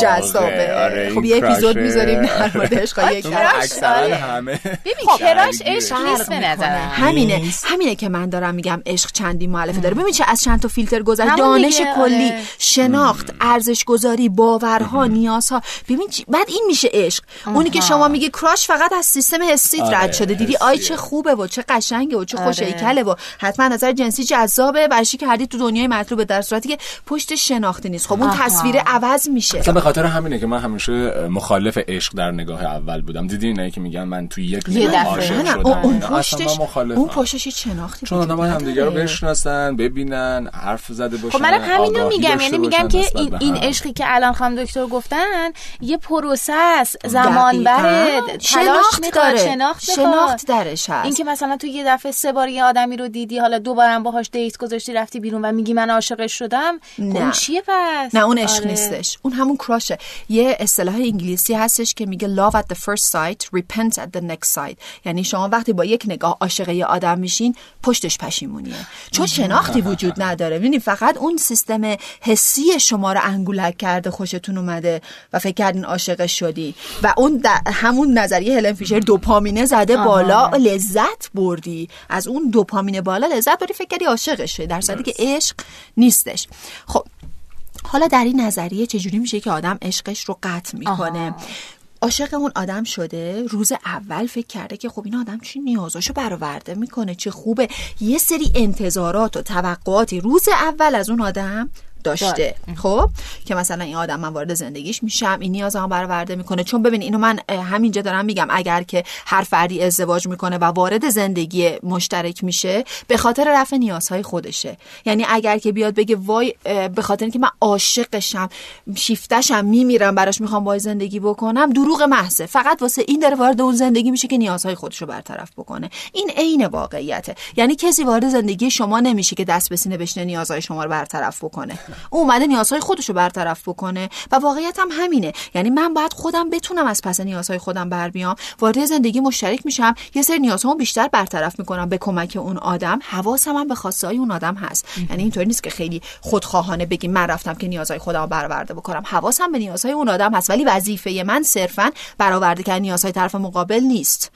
[SPEAKER 3] جذابه.
[SPEAKER 2] آره
[SPEAKER 3] خب یه اپیزود می‌ذاریم در مورد عشق یک طرفه.
[SPEAKER 2] اکثرا همه
[SPEAKER 1] ببین کراش عشق نیست به نظرم.
[SPEAKER 3] همینه. همینه که من دارم میگم عشق چندی مؤلفه داره. ببین چه از چند تا فیلتر گذشت دانش
[SPEAKER 1] دیگه،
[SPEAKER 3] کلی
[SPEAKER 1] آره.
[SPEAKER 3] شناخت ارزش گذاری باورها نیازها. ببین چی- بعد این میشه عشق. اونی که شما میگه کراش فقط از سیستم حسیت
[SPEAKER 2] آره،
[SPEAKER 3] رد شده. دیدی؟ آی. چه خوبه و چه قشنگه و چه خوش
[SPEAKER 1] آره.
[SPEAKER 3] هیکله و حتما نظر جنسی جذابه. برشی کردی تو دنیای مطلوبه در صورتی که پشت شناختی نیست. خب اون. تصویر عوض میشه.
[SPEAKER 2] اصلا به خاطر همینه که من همیشه مخالف عشق در نگاه اول بودم. دیدی اینایی که میگن من توی یک
[SPEAKER 1] یه دفعه.
[SPEAKER 3] نه اون پشتش اون پشتش یه شناختی
[SPEAKER 2] چون آدم همدیگه رو
[SPEAKER 3] نداره.
[SPEAKER 2] بشناسن ببینن حرف زده باشن
[SPEAKER 1] خب منم همینو میگم. یعنی میگم که این این. عشقی که الان خانم دکتر گفتن یه پروسه است. زمان بره
[SPEAKER 3] شناخت داره.
[SPEAKER 1] شناخت
[SPEAKER 3] شناخت درش هست.
[SPEAKER 1] این که مثلا تو یه دفعه سه بار یه آدمی رو دیدی حالا دوبارم باهاش دیت گذاشتی رفتی بیرون و میگی من عاشقش شدم
[SPEAKER 3] نه.
[SPEAKER 1] اون چیه پس؟
[SPEAKER 3] نه اون عشق
[SPEAKER 1] آره.
[SPEAKER 3] نیستش. اون همون کراشه. یه اصطلاح انگلیسی هستش که میگه love at the first sight repent at the next sight یعنی شما وقتی با یک نگاه عاشق یه آدم میشین پشتش پشیمونیه. چون شناختی وجود نداره. ببینید فقط اون سیستم حسی شما رو انگولک کرده خوشتون اومده و فکر کردین عاشقش شدی. و اون همون نظریه هلن فیشر دوپامینه زده بالا لذت بردی. از اون دوپامینه بالا لذت بردی فکر کردی عاشقش شدی در صورتی که عشق نیستش. خب حالا در این نظریه چجوری میشه که آدم عشقش رو قطع می‌کنه. عاشق اون آدم شده؟ روز اول فکر کرده که خب این آدم چی نیازاشو برآورده می‌کنه چه خوبه. یه سری انتظارات و توقعاتی روز اول از اون آدم داشته. خب که مثلا این آدم من وارد زندگیش میشم این نیازمو برآورده می‌کنه. چون ببین اینو من همینجا دارم میگم. اگر که هر فردی ازدواج می‌کنه و وارد زندگی مشترک میشه به خاطر رفع نیازهای خودشه. یعنی اگر که بیاد بگه وای به خاطر اینکه من عاشقشم شیفتشم میمیرم براش می‌خوام وای زندگی بکنم دروغ محضه. فقط واسه این داره وارد اون زندگی میشه که نیازهای خودشو برطرف بکنه. این عین واقعیته. یعنی کسی وارد زندگی شما نمیشه که دست به سینه بشینه نیازهای شما رو برطرف بکنه. او اومده نیازهای خودشو برطرف بکنه و واقعیت هم همینه. یعنی من باید خودم بتونم از پس نیازهای خودم بر بیام وارد زندگی مشترک میشم. یه سری نیازهامو بیشتر برطرف می‌کنم به کمک اون آدم. حواسم هم به خواسته های اون آدم هست. یعنی اینطوری نیست که خیلی خودخواهانه بگیم من رفتم که نیازهای خودم برآورده بکنم. حواسم به نیازهای اون آدم هست. ولی وظیفه من صرفا برآورده کردن نیازهای طرف مقابل نیست.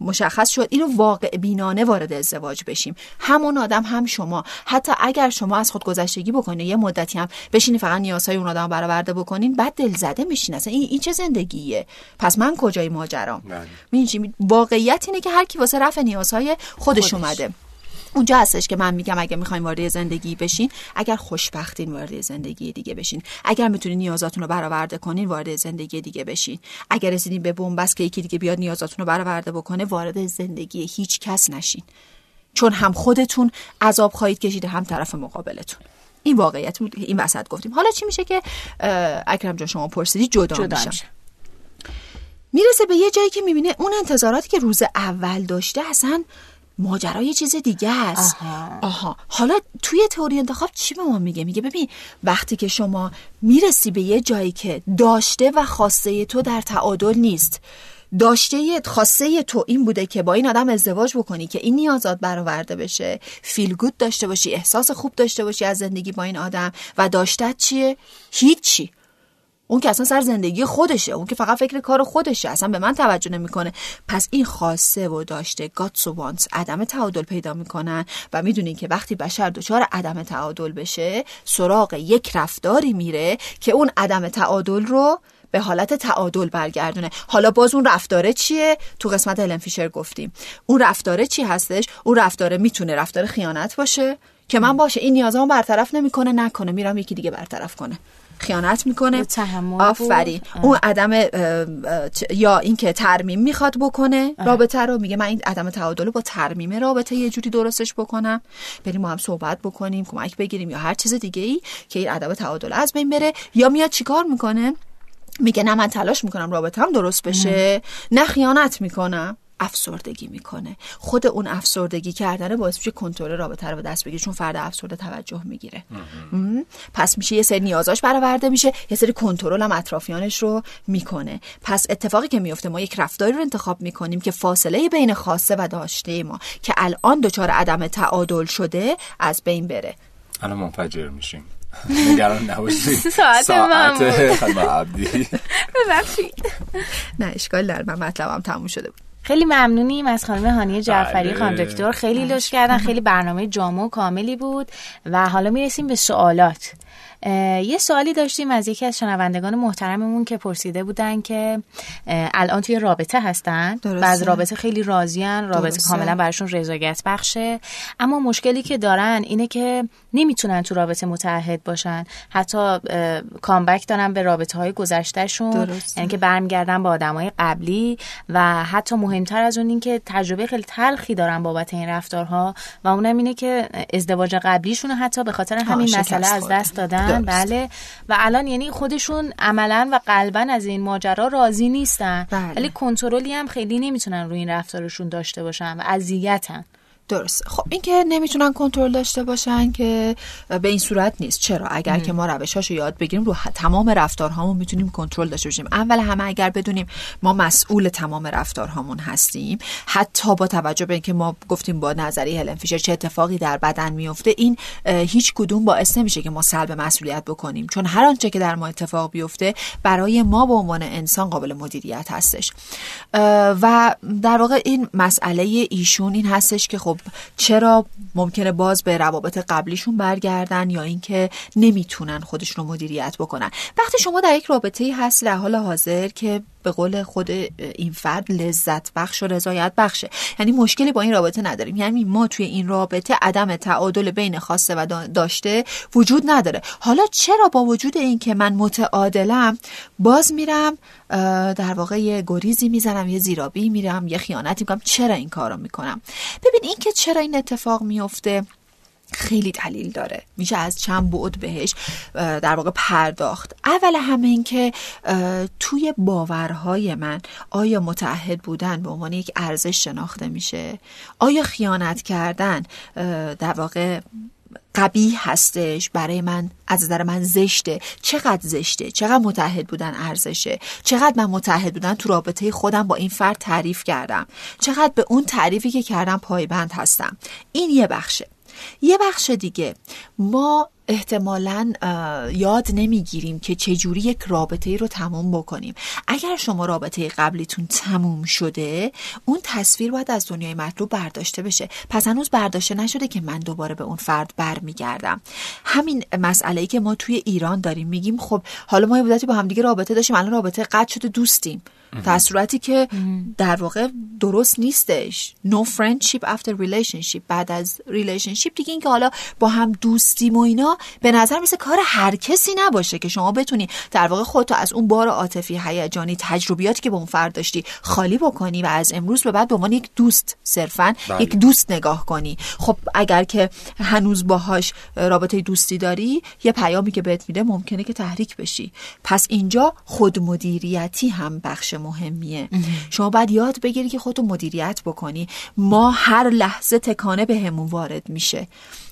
[SPEAKER 3] مشخص شد اینو واقع بینانه وارد ازدواج بشیم. همون آدم هم شما. حتی اگر شما از خود گذشتگی بکنید یه مدتی هم بشینی فقط نیازهای اون آدم رو برآورده بکنین بعد دلزده میشین. اصلا این, این چه زندگیه؟ پس من کجای ماجرام؟
[SPEAKER 2] بله.
[SPEAKER 3] واقعیت اینه که هر کی واسه رفع نیازهای خودش, اومده. اونجا هستش که من میگم اگه می‌خواین وارد زندگی بشین اگر خوشبختین وارد زندگی دیگه بشین. اگر می‌تونین نیازاتون رو برآورده کنین وارد زندگی دیگه بشین. اگر رسیدین به بنبست که یکی دیگه بیاد نیازاتون رو برآورده بکنه وارد زندگی هیچ کس نشین. چون هم خودتون عذاب خواهید کشید هم طرف مقابلتون. این واقعیت بود این وسط گفتیم. حالا چی میشه که اکرم جان شما پرسیدی؟ جدا,
[SPEAKER 1] جدا
[SPEAKER 3] میشم.
[SPEAKER 1] میشم.
[SPEAKER 3] می‌رسه به یه جایی که می‌بینه اون انتظاراتی که روز اول داشته اصلا ماجرا یه چیز دیگه است.
[SPEAKER 1] آها.
[SPEAKER 3] آها. حالا توی تئوری انتخاب چی به ما میگه؟ میگه ببین وقتی که شما می‌رسی به یه جایی که داشته و خواسته تو در تعادل نیست داشته خواسته تو این بوده که با این آدم ازدواج بکنی که این نیازات برآورده بشه فیل گود داشته باشی احساس خوب داشته باشی از زندگی با این آدم و داشتت چیه؟ هیچی. اون که اصلا سر زندگی خودشه اون که فقط فکر کار خودشه اصلا به من توجه نمی‌کنه. پس این خاصه و داشته گاتس و وانس عدم تعادل پیدا می‌کنن و می‌دونین که وقتی بشر دچار عدم تعادل بشه سراغ یک رفتاری میره که اون عدم تعادل رو به حالت تعادل برگردونه. حالا باز اون رفتاره چیه؟ تو قسمت هلن فیشر گفتیم. اون رفتاره چی هستش؟ اون رفتاره می‌تونه رفتار خیانت باشه؟ که من باشه این نیازمو برطرف نمی‌کنه نکنه میرم یکی دیگه برطرف کنه. خیانت می‌کنه. آفرین. اون عدم یا اینکه ترمیم می‌خواد بکنه رابطه رو میگه. من این عدم تعادل رو با ترمیم رابطه یه جوری درستش بکنم. بریم ما هم صحبت بکنیم کمک بگیریم یا هر چیز دیگه ای که این عدم تعادل از بین بره. یا میاد چیکار می‌کنه؟ میگه نه من تلاش می‌کنم رابطه هم درست بشه. نه خیانت می‌کنم. افسردگی می‌کنه. خود اون افسردگی کردن باعث میشه کنترل رابطه رو به دست بگیره چون فرد افسرده توجه می‌گیره. پس میشه یه سری نیازاش برآورده میشه یه سری کنترل هم اطرافیانش رو می‌کنه. پس اتفاقی که میفته ما یک رفتاری رو انتخاب می‌کنیم که فاصله بین خاصه و داشته ما که الان دچار عدم تعادل شده از بین بره.
[SPEAKER 2] الان منفجر میشیم. نگران نباشید.
[SPEAKER 1] ساعت, ساعت
[SPEAKER 2] عبدی.
[SPEAKER 3] نه اشکال در من مطلبم تموم شده بود.
[SPEAKER 1] خیلی ممنونیم از خانم هانی جعفری خانم دکتر. خیلی لش کردن خیلی برنامه جامع و کاملی بود. و حالا می‌رسیم به سوالات. یه سوالی داشتیم از یکی از شنوندگان محترممون که پرسیده بودن که الان توی رابطه هستن و از رابطه خیلی راضیان رابطه کاملا براشون رضایت بخشه. اما مشکلی که دارن اینه که نمی‌تونن تو رابطه متحد باشن. حتی کامبک دارن به رابطه های گذشتهشون یعنی که برمیگردن با آدمای قبلی و حتی مهمتر از اون این که تجربه خیلی تلخی دارن بابت این رفتارها و اونم اینه که ازدواج قبلیشون حتی به خاطر همین مسئله از دست دادن. بله. و الان یعنی خودشون عملا و قلبا از این ماجرا راضی نیستن.
[SPEAKER 3] بله.
[SPEAKER 1] ولی کنترلی هم خیلی نمی‌تونن روی این رفتارشون داشته باشن و اذیتن.
[SPEAKER 3] درست خب این که نمی‌تونن کنترل داشته باشن که به این صورت نیست. چرا؟ اگر که ما روشاشو یاد بگیریم رو تمام رفتارهامون می‌تونیم کنترل داشته باشیم. اول همه اگر بدونیم ما مسئول تمام رفتارهامون هستیم حتی با توجه به اینکه ما گفتیم با نظریه هلن فیشر چه اتفاقی در بدن میفته این هیچ کدوم باعث نمیشه که ما سلب مسئولیت بکنیم. چون هر آنچه که در ما اتفاق بیفته برای ما به عنوان انسان قابل مدیریت هستش. و در واقع این مسئله ایشون این هستش که خب چرا ممکنه باز به روابط قبلیشون برگردن یا اینکه نمی‌تونن خودشون رو مدیریت بکنن؟ وقتی شما در یک رابطه هست در حال حاضر که به قول خود این فرد لذت بخش و رضایت بخشه. یعنی مشکلی با این رابطه نداریم. یعنی ما توی این رابطه عدم تعادل بین خواسته و داشته وجود نداره. حالا چرا با وجود این که من متعادلم باز میرم در واقع یه گریزی می‌زنم یه زیرابی میرم یه خیانتی می‌کنم چرا این کارو می‌کنم؟ ببین این که چرا این اتفاق میفته خیلی دلیل داره. میشه از چند بعد بهش در واقع پرداخت. اول همه این که توی باورهای من آیا متحد بودن به عنوان یک ارزش شناخته میشه؟ آیا خیانت کردن در واقع قبیه هستش؟ برای من از نظر من زشته. چقدر زشته؟ چقدر متحد بودن ارزشه؟ چقدر من متحد بودن تو رابطه خودم با این فرد تعریف کردم؟ چقدر به اون تعریفی که کردم پایبند هستم؟ این یه بخشه. یه بخش دیگه. ما احتمالا یاد نمی‌گیریم که چجوری یک رابطه رو تموم بکنیم. اگر شما رابطه قبلیتون تموم شده اون تصویر باید از دنیای مطلوب برداشته بشه. پس هنوز برداشته نشده که من دوباره به اون فرد برمیگردم. همین مسئله ای که ما توی ایران داریم میگیم خب حالا ما یه با همدیگه رابطه داشتیم الان رابطه قطع شده دوستیم. در صورتی که در واقع درست نیستش. No friendship after relationship. بعد از relationship دیگه این که حالا با هم دوستیم و اینا به نظر مثل کار هر کسی نباشه که شما بتونی در واقع خودتو از اون بار عاطفی هیجانی تجربیاتی که با اون فرد داشتی خالی بکنی و از امروز به بعد به عنوان یک دوست صرفا
[SPEAKER 2] بله.
[SPEAKER 3] یک دوست نگاه کنی. خب اگر که هنوز باهاش رابطه دوستی داری یه پیامی که بهت میده ممکنه که تحریک بشی. پس اینجا خودمدیریتی هم بخش مهمیه. شما باید یاد بگیری که خودتو مدیریت بکنی. ما هر لحظه تکانه بهمون وارد میشه.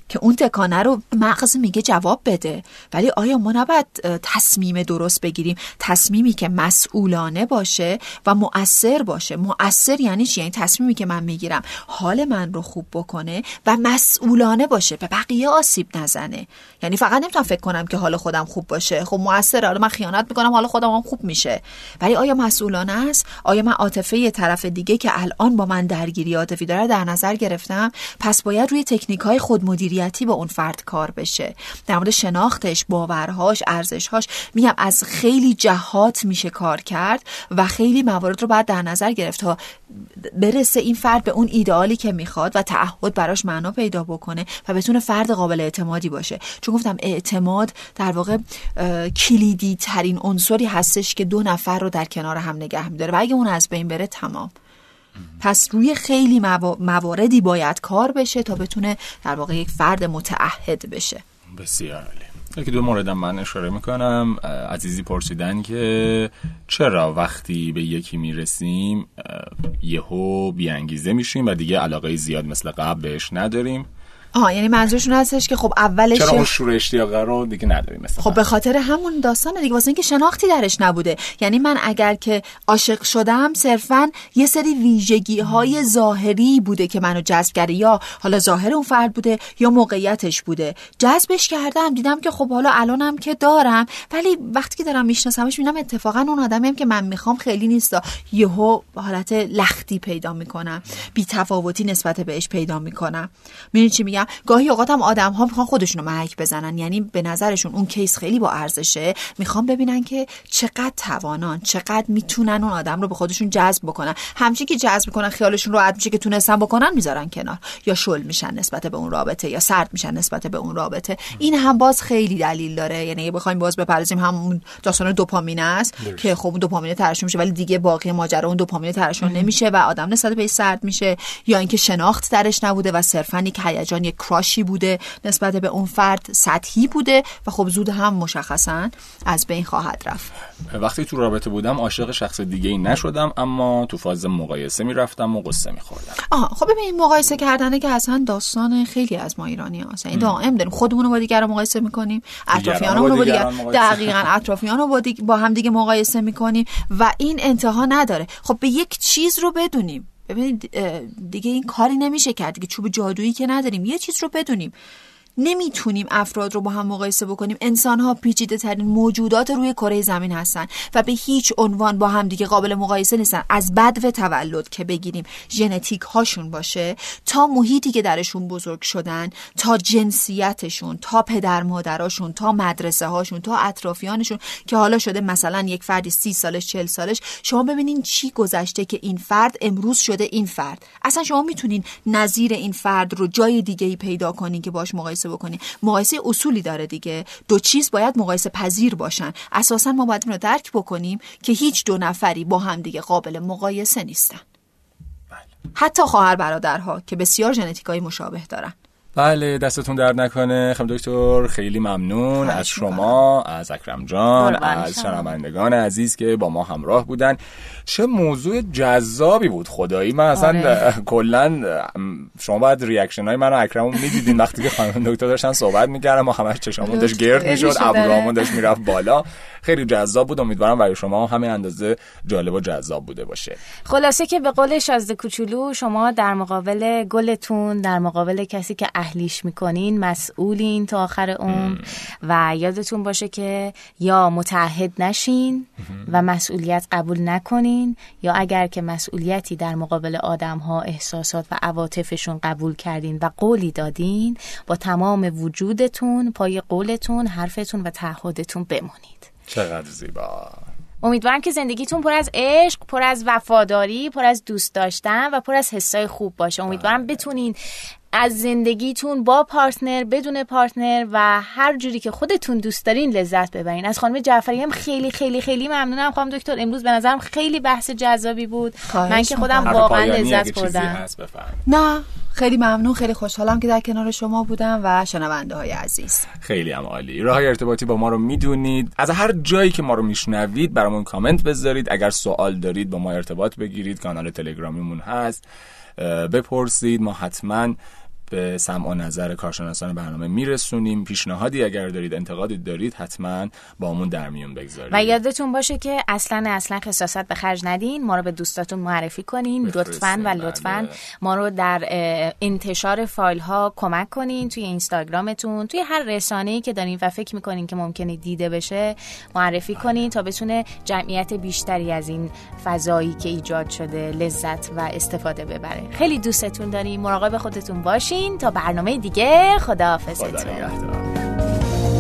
[SPEAKER 3] که اون تکانه رو مغز میگه جواب بده. ولی آیا ما نباید تصمیم درست بگیریم؟ تصمیمی که مسئولانه باشه و مؤثر باشه. مؤثر یعنی چی؟ یعنی تصمیمی که من می‌گیرم حال من رو خوب بکنه و مسئولانه باشه به بقیه آسیب نزنه. یعنی فقط نمی‌تونم فکر کنم که حال خودم خوب باشه. خب مؤثره. حالا من خیانت می‌کنم حال خودم هم خوب میشه. ولی آیا مسئولانه است؟ آیا من عاطفه طرف دیگه که الان با من درگیری عاطفی داره در نظر گرفتم؟ پس باید روی تکنیک های خودمدیریتی با اون فرد کار بشه. در مورد شناختش باورهاش ارزشهاش میگم از خیلی جهات میشه کار کرد و خیلی موارد رو باید در نظر گرفت تا برسه این فرد به اون ایدئالی که می‌خواد و تعهد براش معنا پیدا بکنه و بتونه فرد قابل اعتمادی باشه. چون گفتم اعتماد در واقع کلیدی ترین عنصری هستش که دو نفر رو در کنار هم نگه میداره و اگه اون از بین بره تمام. پس روی خیلی مواردی باید کار بشه تا بتونه در واقع یک فرد متعهد بشه.
[SPEAKER 2] بسیار عالی. یکی دو موردم من اشاره می‌کنم. عزیزی پرسیدن که چرا وقتی به یکی می‌رسیم یهو بیانگیزه میشیم و دیگه علاقه زیاد مثل قبل بهش نداریم؟
[SPEAKER 3] آها یعنی منظورشون هستش که خب اولش
[SPEAKER 2] چرا اون شور اشتیاق رو دیگه نداریم مثلا؟
[SPEAKER 3] خب به خاطر همون داستان دیگه واسه اینکه شناختی درش نبوده. یعنی من اگر که عاشق شدم صرفا یه سری ویژگی های ظاهری بوده که منو جذب کرده یا حالا ظاهر اون فرد بوده یا موقعیتش بوده. جذبش کردم دیدم که خب حالا الانم که دارم ولی وقتی که دارم میشناسمش می‌بینم اتفاقا اون آدمیم که من می‌خوام خیلی نیست. یهو حالت لختی پیدا می‌کنم. بی تفاوتی نسبت بهش پیدا می‌کنم. می‌دونی چی میگم؟ گاهی اوقات هم آدم ها می‌خوان خودشونو محک بزنن. یعنی به نظرشون اون کیس خیلی با ارزشه. می‌خوان ببینن که چقدر توانان چقدر می‌تونن اون آدم رو به خودشون جذب بکنن. همچی که جذب می‌کنن خیالشون رو میشه که تونستن بکنن می‌ذارن کنار. یا شل میشن نسبت به اون رابطه یا سرد میشن نسبت به اون رابطه. این هم باز خیلی دلیل داره. یعنی بخوایم باز بپردازیم همون داستان دوپامین است که خب اون دوپامین ترشح میشه ولی دیگه باقی ماجرا اون دوپامین ترشح نمیشه و آدم نسبت به سرد میشه. یا اینکه شناخت درش نبوده و صرفا یک هیجان یک کراشی بوده نسبت به اون فرد سطحی بوده و خب زود هم مشخصا از بین خواهد رفت.
[SPEAKER 2] وقتی تو رابطه بودم عاشق شخص دیگه ای نشدم اما تو فاز مقایسه می‌رفتم و قصه میخوردم.
[SPEAKER 3] آها خب ببین مقایسه کردنه که اصلا داستان خیلی از ما ایرانی ها این دائم داریم خودمون رو با دیگر مقایسه می‌کنیم اطرافیانمون رو با دیگر دقیقا اطرافیان رو با, با هم دیگه مقایسه می‌کنیم و این انتها نداره. خب به یک چیز رو بدونیم. ببینید دیگه این کاری نمیشه کرد دیگه چوب جادویی که نداریم یه چیز رو بدونیم. نمی‌تونیم افراد رو با هم مقایسه بکنیم. انسان ها پیچیده ترین موجودات روی کره زمین هستن و به هیچ عنوان با هم دیگه قابل مقایسه نیستن. از بدو تولد که بگیریم ژنتیک هاشون باشه تا محیطی که درشون بزرگ شدن تا جنسیتشون تا پدر مادراشون تا مدرسه هاشون تا اطرافیانشون که حالا شده مثلا یک فردی سی سالش چل سالش شما ببینین چی گذشته که این فرد امروز شده این فرد. اصلا شما می‌تونین نظیر این فرد رو جای دیگه ای پیدا کنین که باش مقایسه مقایسه بکنی. مقایسه اصولی داره دیگه. دو چیز باید مقایسه پذیر باشن. اساسا ما باید رو درک بکنیم که هیچ دو نفری با هم دیگه قابل مقایسه نیستن. بله. حتی خواهر برادرها که بسیار ژنتیکای مشابه دارن.
[SPEAKER 2] بله دستتون درد نکنه. خم دکتر خیلی ممنون. از شما از اکرم جان از شنوندگان عزیز که با ما همراه بودن. چه موضوع جذابی بود خدایی. من اصلا آره. کلا شما باید ریاکشن های من و اکرمون می‌دیدین. وقتی که خانم دکتر داشتن صحبت می‌کردم ما همش چشامون داشت گرد می‌شد ابروامون داشت می‌رفت بالا. خیلی جذاب بود. امیدوارم برای شما همین اندازه جالب و جذاب بوده باشه.
[SPEAKER 1] خلاصه که به قول شازده کوچولو شما در مقابل گلتون در مقابل کسی که اهلیش می‌کنین مسئولین تا آخر اون و یادتون باشه که یا متعهد نشین و مسئولیت قبول نکنین یا اگر که مسئولیتی در مقابل آدم ها احساسات و عواطفشون قبول کردین و قولی دادین با تمام وجودتون پای قولتون حرفتون و تعهدتون بمونید.
[SPEAKER 2] چقدر زیبا.
[SPEAKER 1] امیدوارم که زندگیتون پر از عشق پر از وفاداری پر از دوست داشتن و پر از حسای خوب باشه. امیدوارم بله. بتونین از زندگیتون با پارتنر بدون پارتنر و هر جوری که خودتون دوست دارین لذت ببرین. از خانم جعفری هم خیلی خیلی خیلی ممنونم. خانم دکتر امروز به نظرم خیلی بحث جذابی بود. من که خودم واقعا لذت بردم.
[SPEAKER 3] نه خیلی ممنون. خیلی خوشحالم که در کنار شما بودم و شنونده های عزیز.
[SPEAKER 2] خیلی هم عالی. راه ارتباطی با ما رو می‌دونید. از هر جایی که ما رو میشنوید برامون کامنت بذارید. اگر سوال دارید با ما ارتباط بگیرید. کانال تلگرامیمون هست. بپرسید. ما حتما به سمع و نظر کارشناسان برنامه میرسونیم. پیشنهادی اگر دارید انتقادی دارید حتما با همون در میون بگذارید.
[SPEAKER 1] و یادتون باشه که اصلا اصلا خصاصت به خرج ندین. ما رو به دوستاتون معرفی کنین. لطفا و لطفا بله. ما رو در انتشار فایل ها کمک کنین. توی اینستاگرامتون توی هر رسانه‌ای که دارین و فکر می‌کنین که ممکنه دیده بشه معرفی بله. کنین تا بتونه جمعیت بیشتری از این فضایی که ایجاد شده لذت و استفاده ببره. خیلی دوستتون داریم. مراقب خودتون باشین تا برنامه دیگه. خداحافظتون.
[SPEAKER 2] خدا